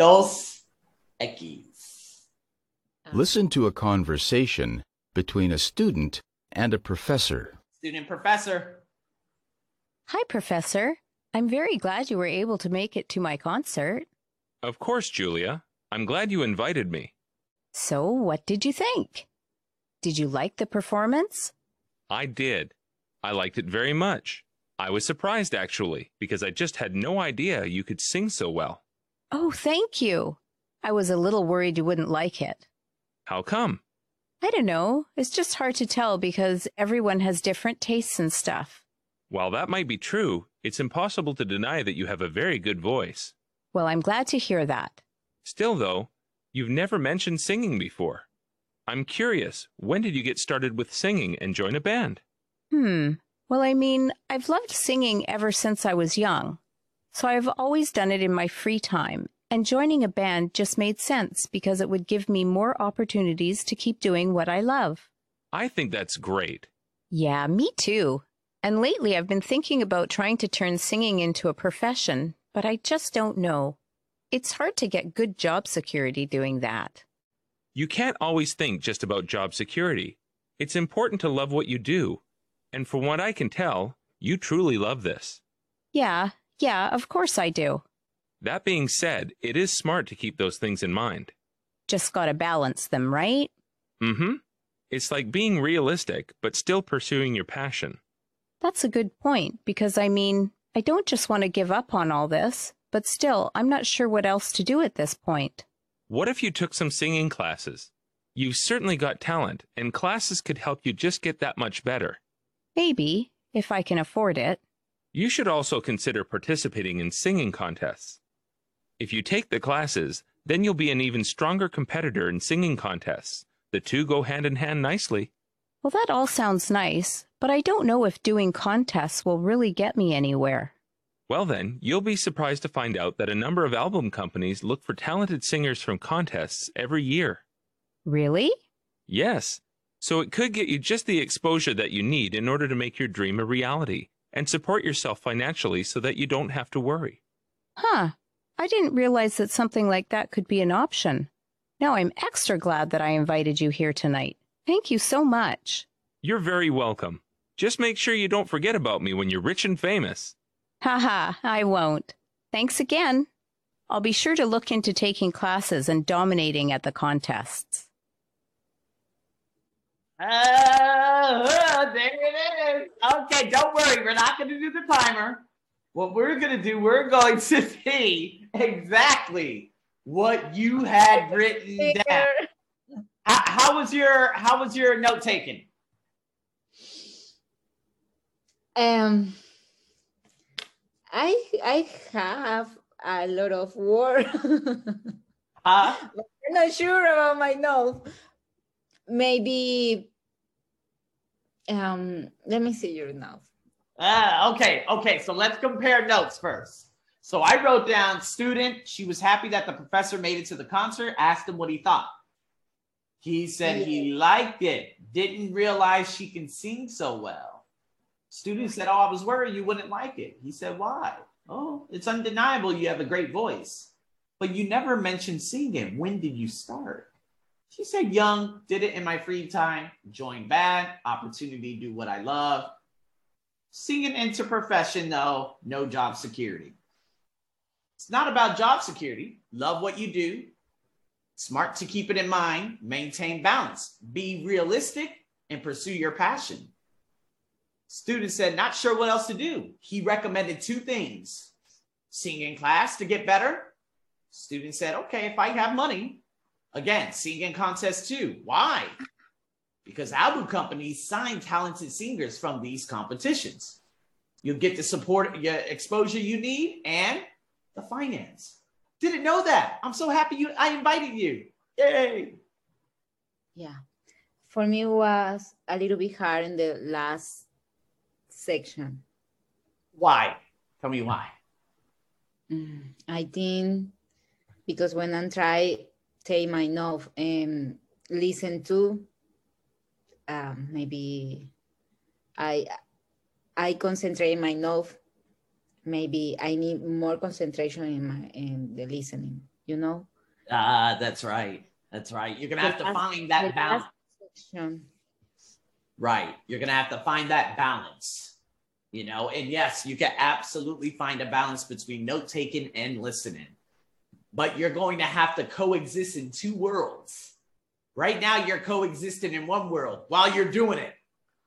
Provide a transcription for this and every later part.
Dos Equis. Listen to a conversation between a student and a professor. Student professor. Hi, Professor. I'm very glad you were able to make it to my concert. Of course, Julia. I'm glad you invited me. So, what did you think? Did you like the performance? I did. I liked it very much. I was surprised, actually, because I just had no idea you could sing so well. Oh, thank you. I was a little worried you wouldn't like it. How come? I don't know. It's just hard to tell because everyone has different tastes and stuff. While that might be true, it's impossible to deny that you have a very good voice. Well, I'm glad to hear that. Still, though, you've never mentioned singing before. I'm curious, when did you get started with singing and join a band? Hmm. Well, I mean, I've loved singing ever since I was young. So I've always done it in my free time, and joining a band just made sense because it would give me more opportunities to keep doing what I love. I think that's great. Yeah, me too. And lately I've been thinking about trying to turn singing into a profession, but I just don't know. It's hard to get good job security doing that. You can't always think just about job security. It's important to love what you do. And from what I can tell, you truly love this. Yeah, yeah, of course I do. That being said, it is smart to keep those things in mind. Just gotta balance them, right? Mm hmm. It's like being realistic, but still pursuing your passion. That's a good point, because I mean, I don't just want to give up on all this, but still, I'm not sure what else to do at this point. What if you took some singing classes? You've certainly got talent, and classes could help you just get that much better. Maybe, if I can afford it. You should also consider participating in singing contests. If you take the classes, then you'll be an even stronger competitor in singing contests. The two go hand in hand nicely. Well, that all sounds nice, but I don't know if doing contests will really get me anywhere. Well, then, you'll be surprised to find out that a number of album companies look for talented singers from contests every year. Really? Yes. So it could get you just the exposure that you need in order to make your dream a reality and support yourself financially so that you don't have to worry. Huh. I didn't realize that something like that could be an option. Now I'm extra glad that I invited you here tonight. Thank you so much. You're very welcome. Just make sure you don't forget about me when you're rich and famous. Haha, I won't. Thanks again. I'll be sure to look into taking classes and dominating at the contests. Oh, there it is. Okay, don't worry. We're not going to do the timer. What we're going to do, we're going to see exactly what you had written down. How, how was your How was your note taken? Um, I I have a lot of work. Huh? I'm not sure about my note. Maybe um let me see your note. Ah, okay, okay. So let's compare notes first. So I wrote down student. She was happy that the professor made it to the concert. Asked him what he thought. He said he liked it. Didn't realize she can sing so well. Student said, "Oh, I was worried you wouldn't like it." He said, "Why?" "Oh, it's undeniable you have a great voice, but you never mentioned singing. When did you start?" She said, "Young, did it in my free time. Joined band, opportunity do what I love." Singing into profession, though, no job security. It's not about job security. Love what you do. Smart to keep it in mind. Maintain balance. Be realistic and pursue your passion. Student said, not sure what else to do. He recommended two things sing in class to get better. Student said, okay, if I have money, again, singing contest too. Why? because album companies sign talented singers from these competitions. You'll get the support, your exposure you need, and the finance. Didn't know that. I'm so happy you. I invited you. Yay! Yeah. For me, it was a little bit hard in the last section. Why? Tell me why. Mm, I think because when I try take my note and listen to, um, maybe I I concentrate my note. Maybe I need more concentration in my in the listening. you know. Ah, that's right. That's right. You're gonna have to find that balance. Right. You're going to have to find that balance, you know, and yes, you can absolutely find a balance between note taking and listening, but you're going to have to coexist in two worlds. Right now, you're coexisting in one world while you're doing it,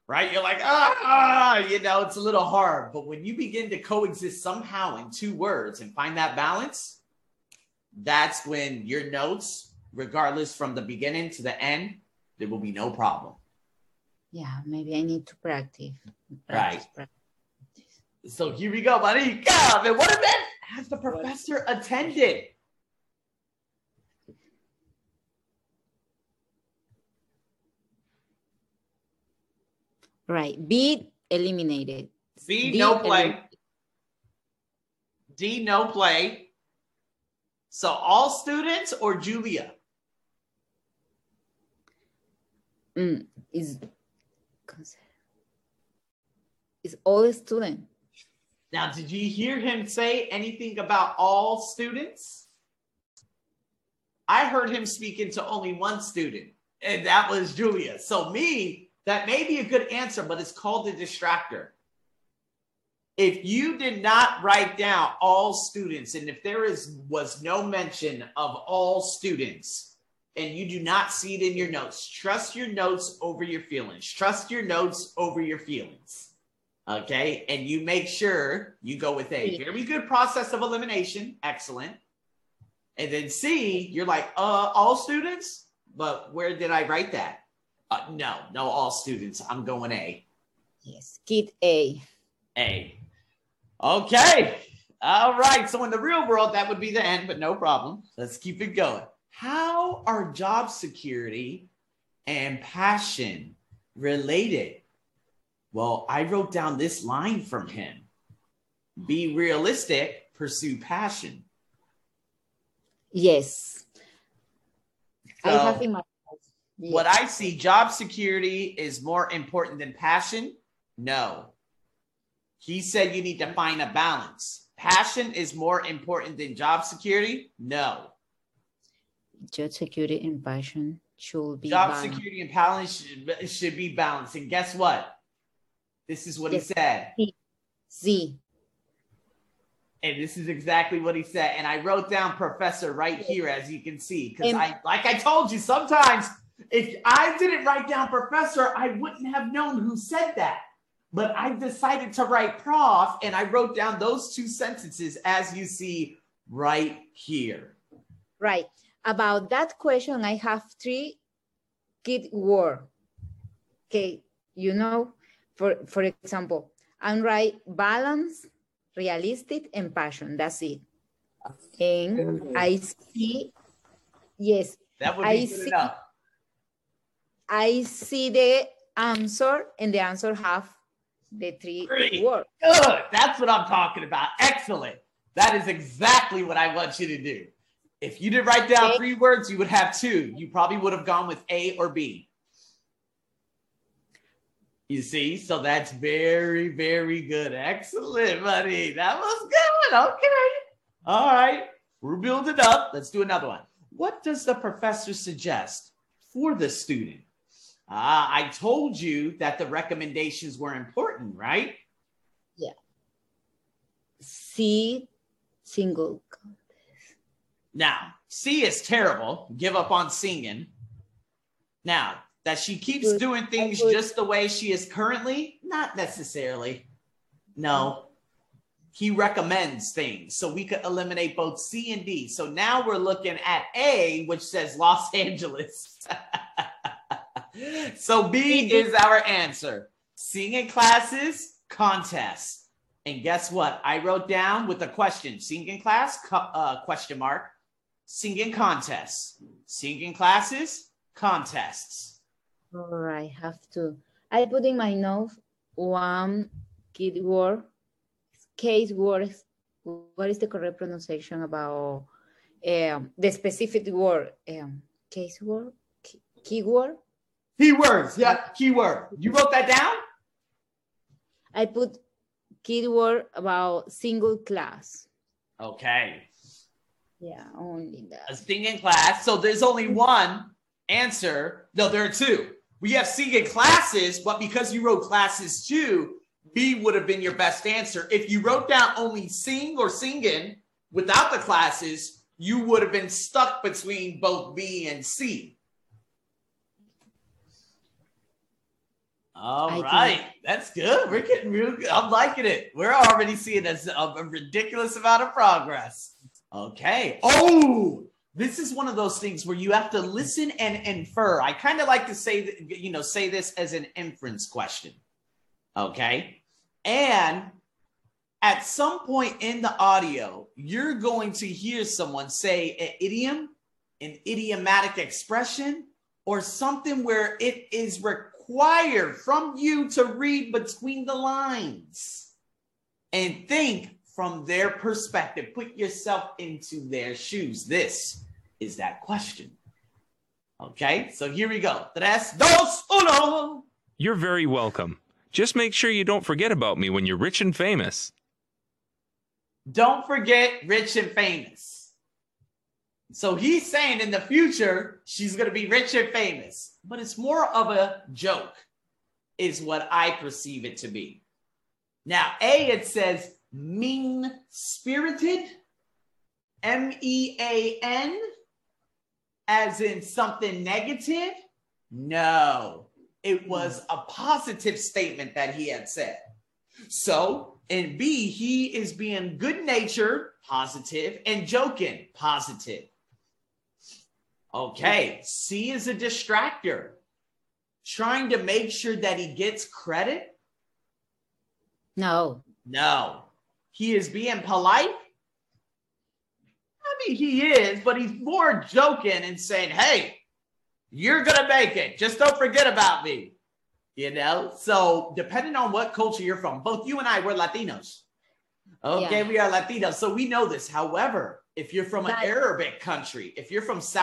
right? You're like, ah, you know, it's a little hard. But when you begin to coexist somehow in two words and find that balance, that's when your notes, regardless from the beginning to the end, there will be no problem. Yeah, maybe I need to practice. Right. practice, practice. So here we go, buddy. God, man, what event has the professor attended? Right. B eliminated. B, D, no play. D, no play. So all students or Julia? Mm, is is all student. Now, did you hear him say anything about all students? I heard him speaking to only one student, and that was Julia. So, me, that may be a good answer, but it's called a distractor. If you did not write down all students, and if there is was no mention of all students, and you do not see it in your notes, trust your notes over your feelings. Trust your notes over your feelings. Okay. And you make sure you go with A. Very good process of elimination. Excellent. And then C, you're like, uh, all students? But where did I write that? Uh, no, no, all students. I'm going A. Yes. Kid A. A. Okay. All right. So in the real world, that would be the end, but no problem. Let's keep it going. How are job security and passion related? Well, I wrote down this line from him Be realistic, pursue passion. Yes. I have in my What I see, job security is more important than passion. No. He said you need to find a balance. Passion is more important than job security. No. job security and passion should be Job balanced. security and balance should, should be balanced. And guess what? This is what Yes. he said. Z. And this is exactly what he said. And I wrote down professor right here, as you can see. Because I like I told you, sometimes if I didn't write down professor, I wouldn't have known who said that. But I decided to write prof, and I wrote down those two sentences as you see right here. Right. About that question, I have three key word. Okay, you know, for for example, I'm right balance, realistic, and passion. That's it. And I see, yes, That would I be good see. enough. I see the answer, and the answer have the three Great. words. Good. That's what I'm talking about. Excellent. That is exactly what I want you to do. If you did write down Okay. three words, you would have two. You probably would have gone with A or B. You see, so that's very, very good. Excellent, buddy. That was good. Okay. All right. We're building up. Let's do another one. What does the professor suggest for the student? Ah, I told you that the recommendations were important, right? Yeah. C single. Now, C is terrible. Give up on singing. Now, that she keeps Good. doing things Good. just the way she is currently, not necessarily. No. He recommends things. So we could eliminate both C and D. So now we're looking at A, which says Los Angeles. so B is our answer. Singing classes, contest. And guess what? I wrote down with a question singing class, uh, question mark, singing contests, singing classes, contests. All right, I have to. I put in my notes one key word, case word. What is the correct pronunciation about um, the specific word? Um, case word, key, keyword. Keywords, yeah, keyword. You wrote that down? I put keyword about single class. Okay. Yeah, only that. A singing class. So there's only mm-hmm. one answer. No, there are two. We have singing classes, but because you wrote classes too, B would have been your best answer. If you wrote down only sing or singing without the classes, you would have been stuck between both B and C. All I right, think- that's good. We're getting real good. I'm liking it. We're already seeing a, a ridiculous amount of progress. Okay. Oh, this is one of those things where you have to listen and infer. I kind of like to say you know, say this as an inference question. Okay. And at some point in the audio, you're going to hear someone say an idiom, an idiomatic expression, or something where it is required from you to read between the lines and think from their perspective. Put yourself into their shoes. This is that question. Okay, so here we go. Tres, dos, uno. You're very welcome. Just make sure you don't forget about me when you're rich and famous. Don't forget rich and famous. So he's saying in the future, she's going to be rich and famous, but it's more of a joke, is what I perceive it to be. Now, A, it says mean spirited, M E A N, as in something negative. No, it was a positive statement that he had said. So, in B, he is being good natured, positive, and joking, positive. Okay, C is a distractor, trying to make sure that he gets credit. No. No, he is being polite. I mean, he is, but he's more joking and saying, hey, you're going to make it. Just don't forget about me. You know? So, depending on what culture you're from, both you and I, we're Latinos. Okay, Yeah. we are Latinos. So, we know this. However, if you're from an Arabic country, if you're from South